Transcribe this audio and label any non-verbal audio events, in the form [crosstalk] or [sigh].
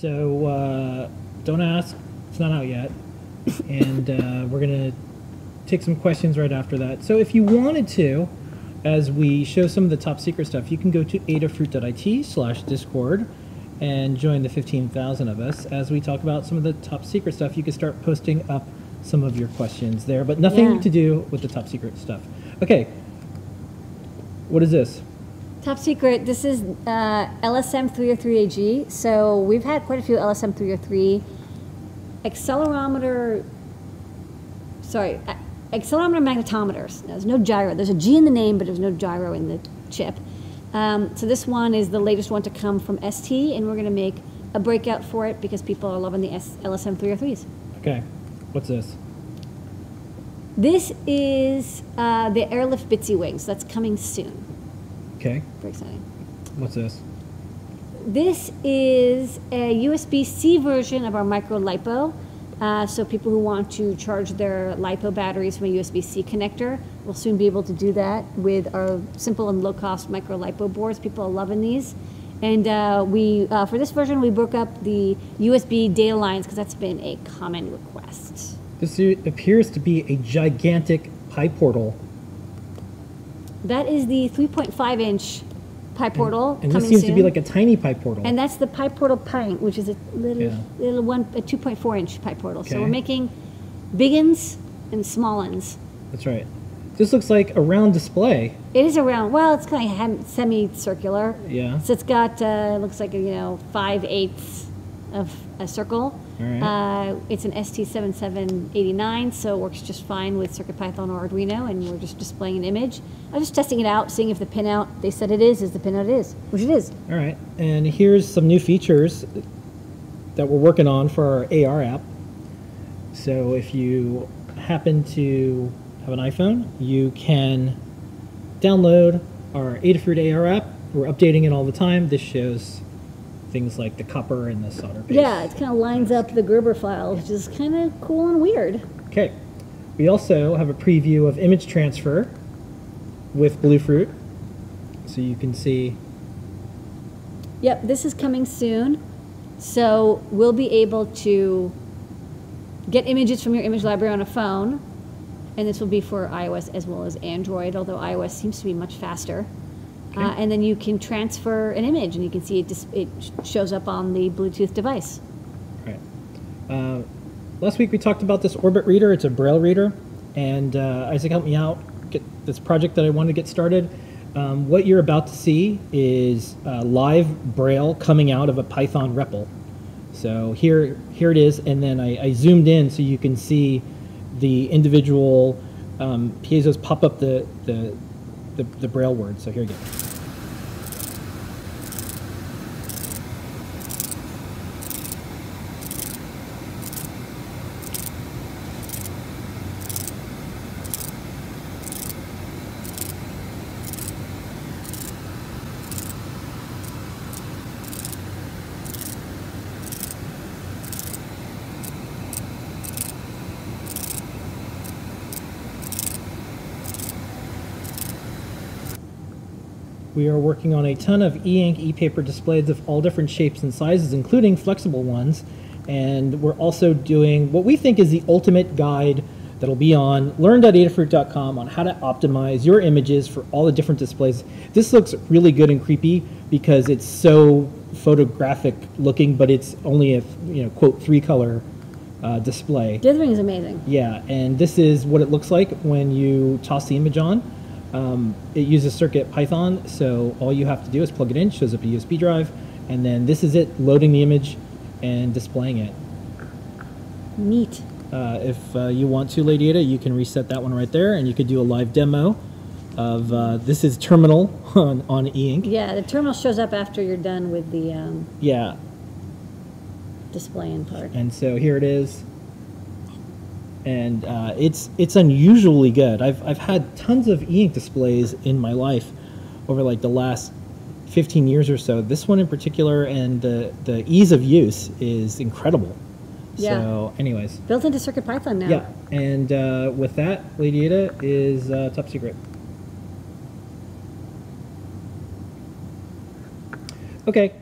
So uh, don't ask; it's not out yet, and uh, we're gonna take some questions right after that. So if you wanted to, as we show some of the top secret stuff, you can go to adafruit.it slash discord and join the 15,000 of us as we talk about some of the top secret stuff. You can start posting up some of your questions there, but nothing Yeah. to do with the top secret stuff. Okay, what is this? Top secret, this is uh, LSM 303AG. So we've had quite a few LSM 303 accelerometer, sorry, a- accelerometer magnetometers. Now, There's no gyro. There's a G in the name, but there's no gyro in the chip. Um, so this one is the latest one to come from ST, and we're going to make a breakout for it because people are loving the S- LSM 303s. Okay, what's this? This is uh, the Airlift Bitsy Wings. That's coming soon. Okay, Very exciting. what's this? This is a USB-C version of our micro lipo. Uh, so people who want to charge their lipo batteries from a USB-C connector will soon be able to do that with our simple and low-cost micro lipo boards. People are loving these. And uh, we, uh, for this version, we broke up the USB data lines because that's been a common request. This appears to be a gigantic PyPortal, That is the 3.5 inch PyPortal and coming this seems soon. to be like a tiny PyPortal. And that's the PyPortal Pint, which is a little, Yeah. little one, a 2.4 inch PyPortal. So we're making big uns and small uns. That's right. This looks like a round display. It is a round. well, it's kind of semicircular. Yeah. So it's got, uh, looks like, a, you know, 5 eighths of a circle. Right. Uh, it's an ST7789, so it works just fine with CircuitPython or Arduino, and we're just displaying an image. I was just testing it out, seeing if the pinout they said it is, is the pinout it is, which it is. All right, and here's some new features that we're working on for our AR app. So if you happen to have an iPhone, you can download our Adafruit AR app. We're updating it all the time. This shows things like the copper and the solder base. Yeah, it kind of lines up the Gerber file, which is kind of cool and weird. Okay. We also have a preview of image transfer with Bluefruit. So you can see Yep, this is coming soon. So we'll be able to get images from your image library on a phone, and this will be for iOS as well as Android, although iOS seems to be much faster. Uh, and then you can transfer an image, and you can see it, dis- it shows up on the Bluetooth device. Right. Uh, last week we talked about this Orbit reader. It's a Braille reader, and uh, Isaac helped me out get this project that I wanted to get started. Um, what you're about to see is uh, live Braille coming out of a Python REPL. So here, here it is, and then I, I zoomed in so you can see the individual um, piezos pop up the, the, the, the Braille word. So here you go. We are working on a ton of e-ink, e-paper displays of all different shapes and sizes, including flexible ones. And we're also doing what we think is the ultimate guide that'll be on learn.adafruit.com on how to optimize your images for all the different displays. This looks really good and creepy because it's so photographic looking, but it's only a you know quote three color uh, display. Dithering is amazing. Yeah, and this is what it looks like when you toss the image on. Um, it uses CircuitPython, so all you have to do is plug it in, shows up a USB drive, and then this is it, loading the image and displaying it. Neat. Uh, if uh, you want to, Lady Ada, you can reset that one right there, and you could do a live demo of uh, this is terminal [laughs] on, on e-ink. Yeah, the terminal shows up after you're done with the um, Yeah, displaying part. and so here it is and uh, it's it's unusually good. I've, I've had tons of e-ink displays in my life over like the last 15 years or so. This one in particular and the, the ease of use is incredible. Yeah. so anyways. Built into CircuitPython now. yeah. And uh, with that lady ada is uh, top secret. Okay